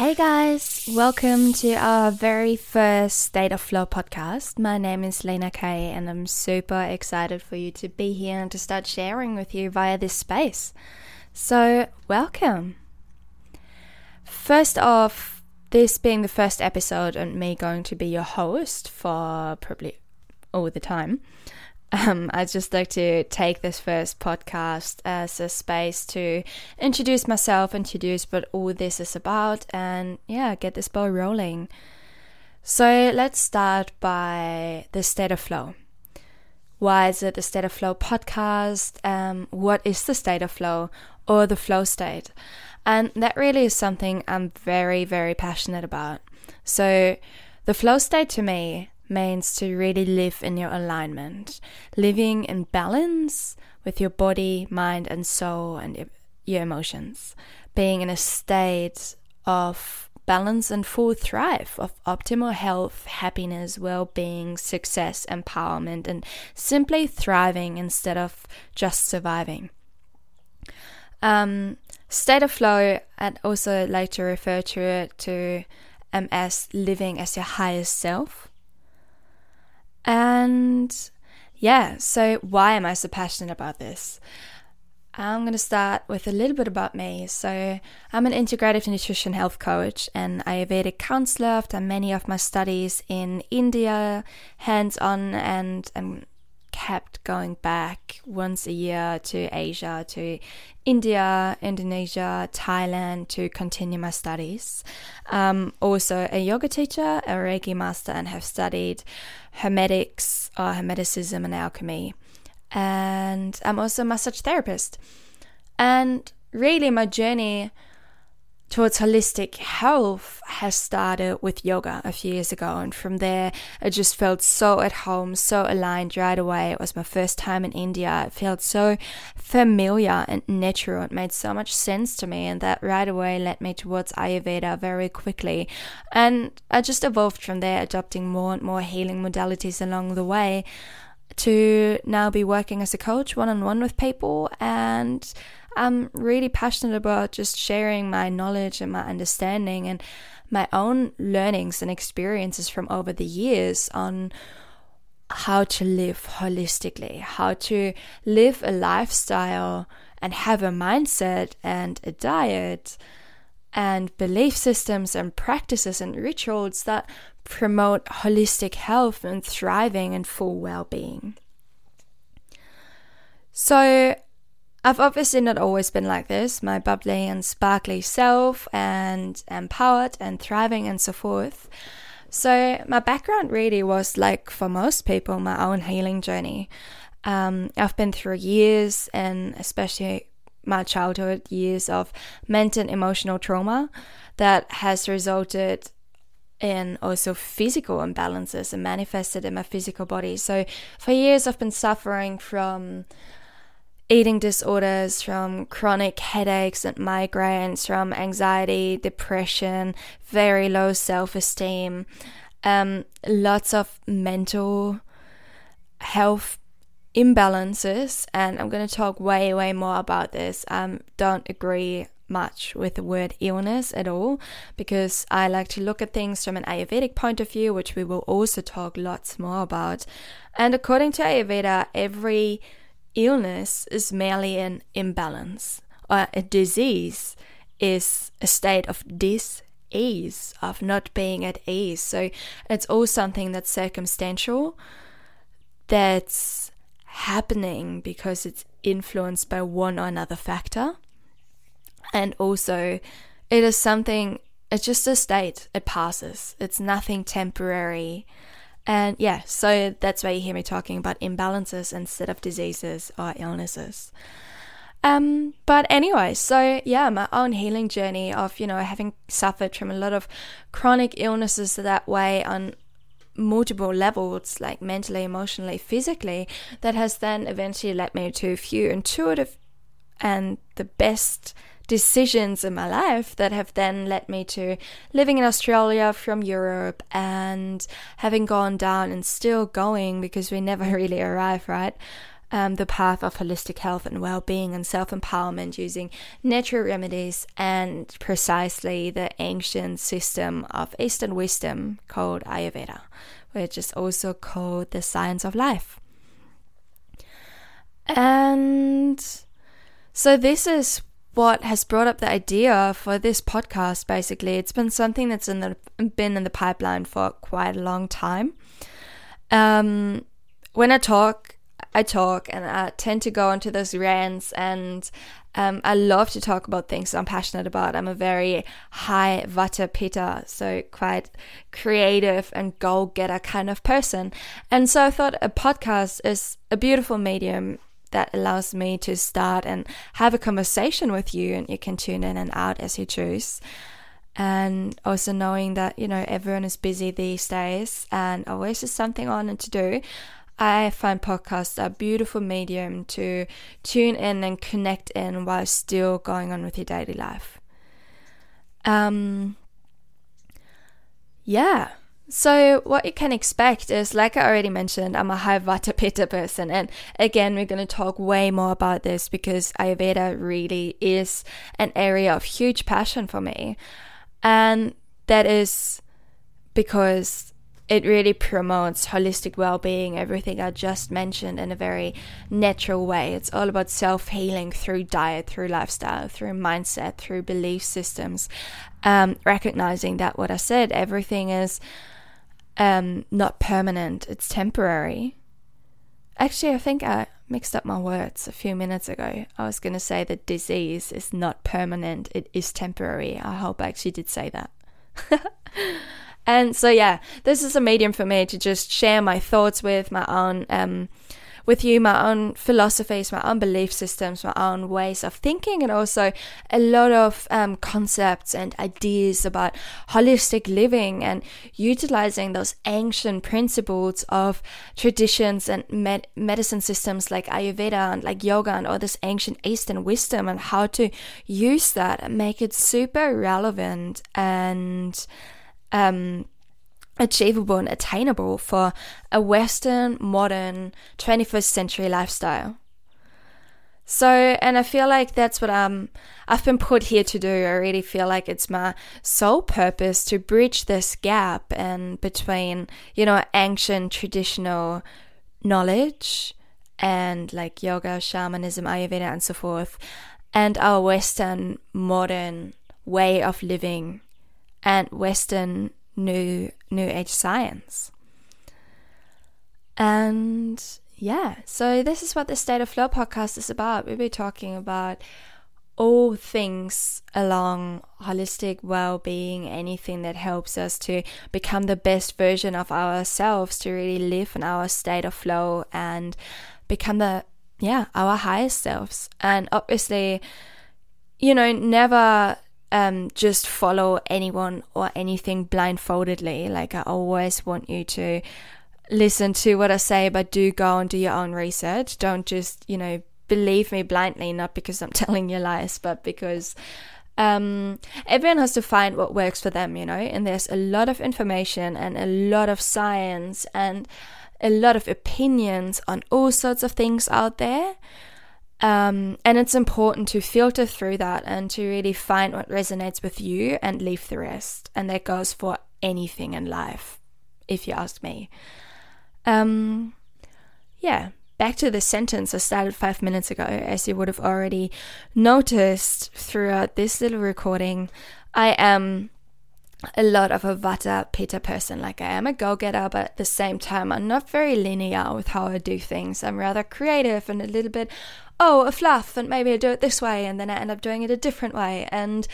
Hey guys, welcome to our very first State of Flow podcast. My name is Lena Kay, and I'm super excited for you to be here and to start sharing with you via this space. So, welcome. First off, this being the first episode and me going to be your host for probably all the time, um, I'd just like to take this first podcast as a space to introduce myself, introduce what all this is about, and yeah, get this ball rolling. So let's start by the state of flow. Why is it the state of flow podcast? Um, what is the state of flow or the flow state? And that really is something I'm very, very passionate about. So, the flow state to me means to really live in your alignment, living in balance with your body, mind, and soul, and your emotions, being in a state of balance and full thrive, of optimal health, happiness, well being, success, empowerment, and simply thriving instead of just surviving. Um, state of flow, I'd also like to refer to it to um, as living as your highest self and yeah, so why am I so passionate about this? I'm going to start with a little bit about me. So, I'm an integrative nutrition health coach and Ayurvedic counselor. I've done many of my studies in India, hands on, and I'm kept going back once a year to Asia, to India, Indonesia, Thailand to continue my studies. Um, also, a yoga teacher, a Reiki master, and have studied Hermetics or Hermeticism and alchemy. And I'm also a massage therapist. And really, my journey towards holistic health has started with yoga a few years ago. And from there, I just felt so at home, so aligned right away. It was my first time in India. It felt so familiar and natural. It made so much sense to me. And that right away led me towards Ayurveda very quickly. And I just evolved from there, adopting more and more healing modalities along the way to now be working as a coach one on one with people and I'm really passionate about just sharing my knowledge and my understanding and my own learnings and experiences from over the years on how to live holistically, how to live a lifestyle and have a mindset and a diet and belief systems and practices and rituals that promote holistic health and thriving and full well being. So, I've obviously not always been like this, my bubbly and sparkly self, and empowered and thriving and so forth. So, my background really was like for most people, my own healing journey. Um, I've been through years, and especially my childhood years of mental and emotional trauma that has resulted in also physical imbalances and manifested in my physical body. So, for years, I've been suffering from eating disorders, from chronic headaches and migraines, from anxiety, depression, very low self esteem, um, lots of mental health imbalances. And I'm going to talk way, way more about this. Um, don't agree much with the word illness at all because I like to look at things from an Ayurvedic point of view, which we will also talk lots more about. And according to Ayurveda, every illness is merely an imbalance, or a disease is a state of dis-ease, of not being at ease. So it's all something that's circumstantial, that's happening because it's influenced by one or another factor. And also, it is something, it's just a state, it passes, it's nothing temporary and yeah, so that's why you hear me talking about imbalances instead of diseases or illnesses. Um, but anyway, so yeah, my own healing journey of, you know, having suffered from a lot of chronic illnesses that way on multiple levels, like mentally, emotionally, physically, that has then eventually led me to a few intuitive and the best decisions in my life that have then led me to living in Australia from Europe and having gone down and still going because we never really arrive, right? um, the path of holistic health and well being and self empowerment using natural remedies and precisely the ancient system of Eastern wisdom called Ayurveda, which is also called the science of life. And so, this is what has brought up the idea for this podcast basically it's been something that's in the been in the pipeline for quite a long time um, when i talk I talk and I tend to go into those rants and um, I love to talk about things I'm passionate about. I'm a very high vata pitta, so quite creative and goal getter kind of person. And so I thought a podcast is a beautiful medium that allows me to start and have a conversation with you, and you can tune in and out as you choose. And also knowing that, you know, everyone is busy these days and always just something on and to do. I find podcasts a beautiful medium to tune in and connect in while still going on with your daily life. Um, yeah. So, what you can expect is, like I already mentioned, I'm a high Vata Pitta person. And again, we're going to talk way more about this because Ayurveda really is an area of huge passion for me. And that is because it really promotes holistic well-being everything i just mentioned in a very natural way it's all about self-healing through diet through lifestyle through mindset through belief systems um, recognizing that what i said everything is um, not permanent. It's temporary. Actually i think i mixed up my words a few minutes ago. I was going to say that disease is not permanent. It is temporary. I hope i actually did say that. And so, yeah, this is a medium for me to just share my thoughts with, my own, um, with you, my own philosophies, my own belief systems, my own ways of thinking, and also a lot of um, concepts and ideas about holistic living and utilizing those ancient principles of traditions and med- medicine systems like Ayurveda and like yoga and all this ancient Eastern wisdom and how to use that and make it super relevant and um, achievable and attainable for a Western, modern, 21st century lifestyle. So, and I feel like that's what I'm, I've been put here to do. I really feel like it's my sole purpose to bridge this gap and between, you know, ancient traditional knowledge and like yoga, shamanism, Ayurveda, and so forth, and our Western modern way of living and Western new new age science. And yeah, so this is what the State of Flow podcast is about. We'll be talking about all things along holistic well-being anything that helps us to become the best version of ourselves to really live in our state of flow and become the yeah our highest selves and obviously you know never um, just follow anyone or anything blindfoldedly. Like, I always want you to listen to what I say, but do go and do your own research. Don't just, you know, believe me blindly, not because I'm telling you lies, but because um, everyone has to find what works for them, you know, and there's a lot of information and a lot of science and a lot of opinions on all sorts of things out there. Um, and it's important to filter through that and to really find what resonates with you and leave the rest. And that goes for anything in life, if you ask me. Um, yeah, back to the sentence I started five minutes ago. As you would have already noticed throughout this little recording, I am a lot of a vata pitta person. Like I am a go getter, but at the same time, I'm not very linear with how I do things. I'm rather creative and a little bit, oh, a fluff, and maybe I do it this way, and then I end up doing it a different way. And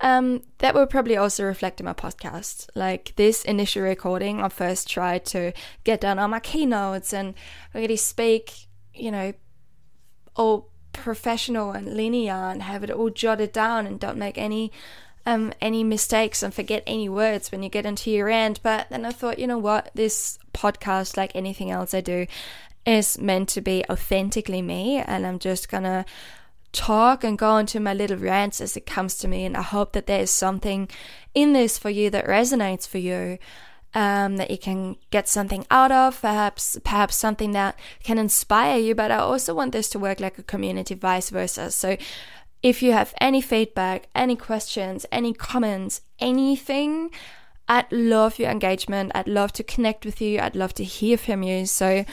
um, that will probably also reflect in my podcast. Like this initial recording, I first tried to get down all my keynotes and really speak, you know, all professional and linear and have it all jotted down and don't make any um, any mistakes and forget any words when you get into your end. But then I thought, you know what, this podcast, like anything else I do, is meant to be authentically me, and I'm just gonna talk and go into my little rants as it comes to me. And I hope that there is something in this for you that resonates for you. um, that you can get something out of, perhaps perhaps something that can inspire you. But I also want this to work like a community, vice versa. So if you have any feedback, any questions, any comments, anything, I'd love your engagement. I'd love to connect with you. I'd love to hear from you. So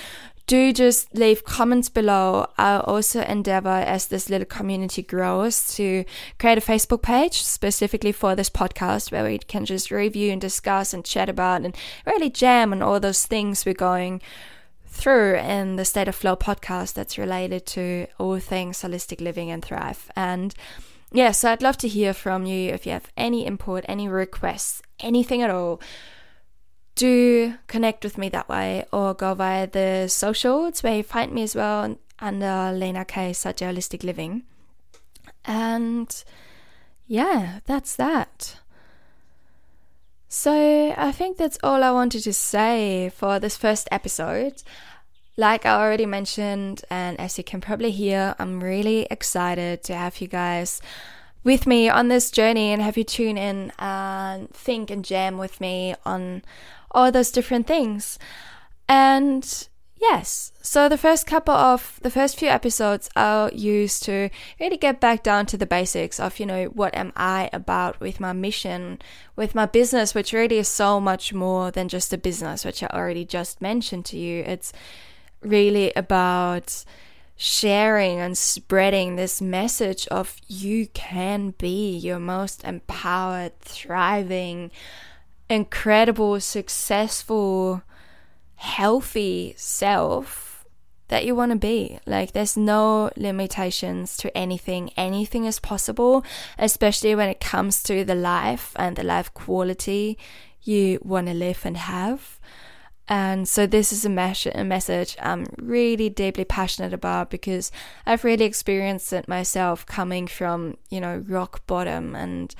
do just leave comments below. I'll also endeavor as this little community grows to create a Facebook page specifically for this podcast where we can just review and discuss and chat about and really jam on all those things we're going through in the State of Flow podcast that's related to all things holistic living and thrive. And yeah, so I'd love to hear from you if you have any input, any requests, anything at all do connect with me that way or go via the socials where you find me as well under Lena K Such Holistic Living. And yeah, that's that. So I think that's all I wanted to say for this first episode. Like I already mentioned, and as you can probably hear, I'm really excited to have you guys with me on this journey and have you tune in and think and jam with me on all those different things. And yes, so the first couple of the first few episodes I'll use to really get back down to the basics of, you know, what am I about with my mission, with my business, which really is so much more than just a business, which I already just mentioned to you. It's really about sharing and spreading this message of you can be your most empowered, thriving, incredible, successful, healthy self that you want to be. Like, there's no limitations to anything. Anything is possible, especially when it comes to the life and the life quality you want to live and have. And so, this is a, mes- a message I'm really deeply passionate about because I've really experienced it myself coming from, you know, rock bottom and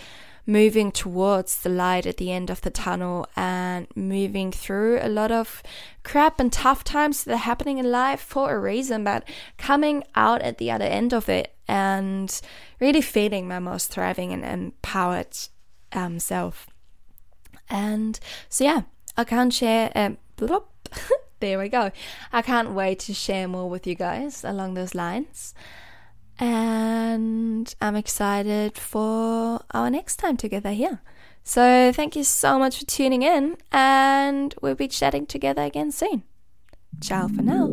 moving towards the light at the end of the tunnel and moving through a lot of crap and tough times that are happening in life for a reason, but coming out at the other end of it and really feeling my most thriving and empowered um, self. And so, yeah, I can't share. Um, there we go. I can't wait to share more with you guys along those lines and I'm excited for our next time together here. So, thank you so much for tuning in, and we'll be chatting together again soon. Ciao for now.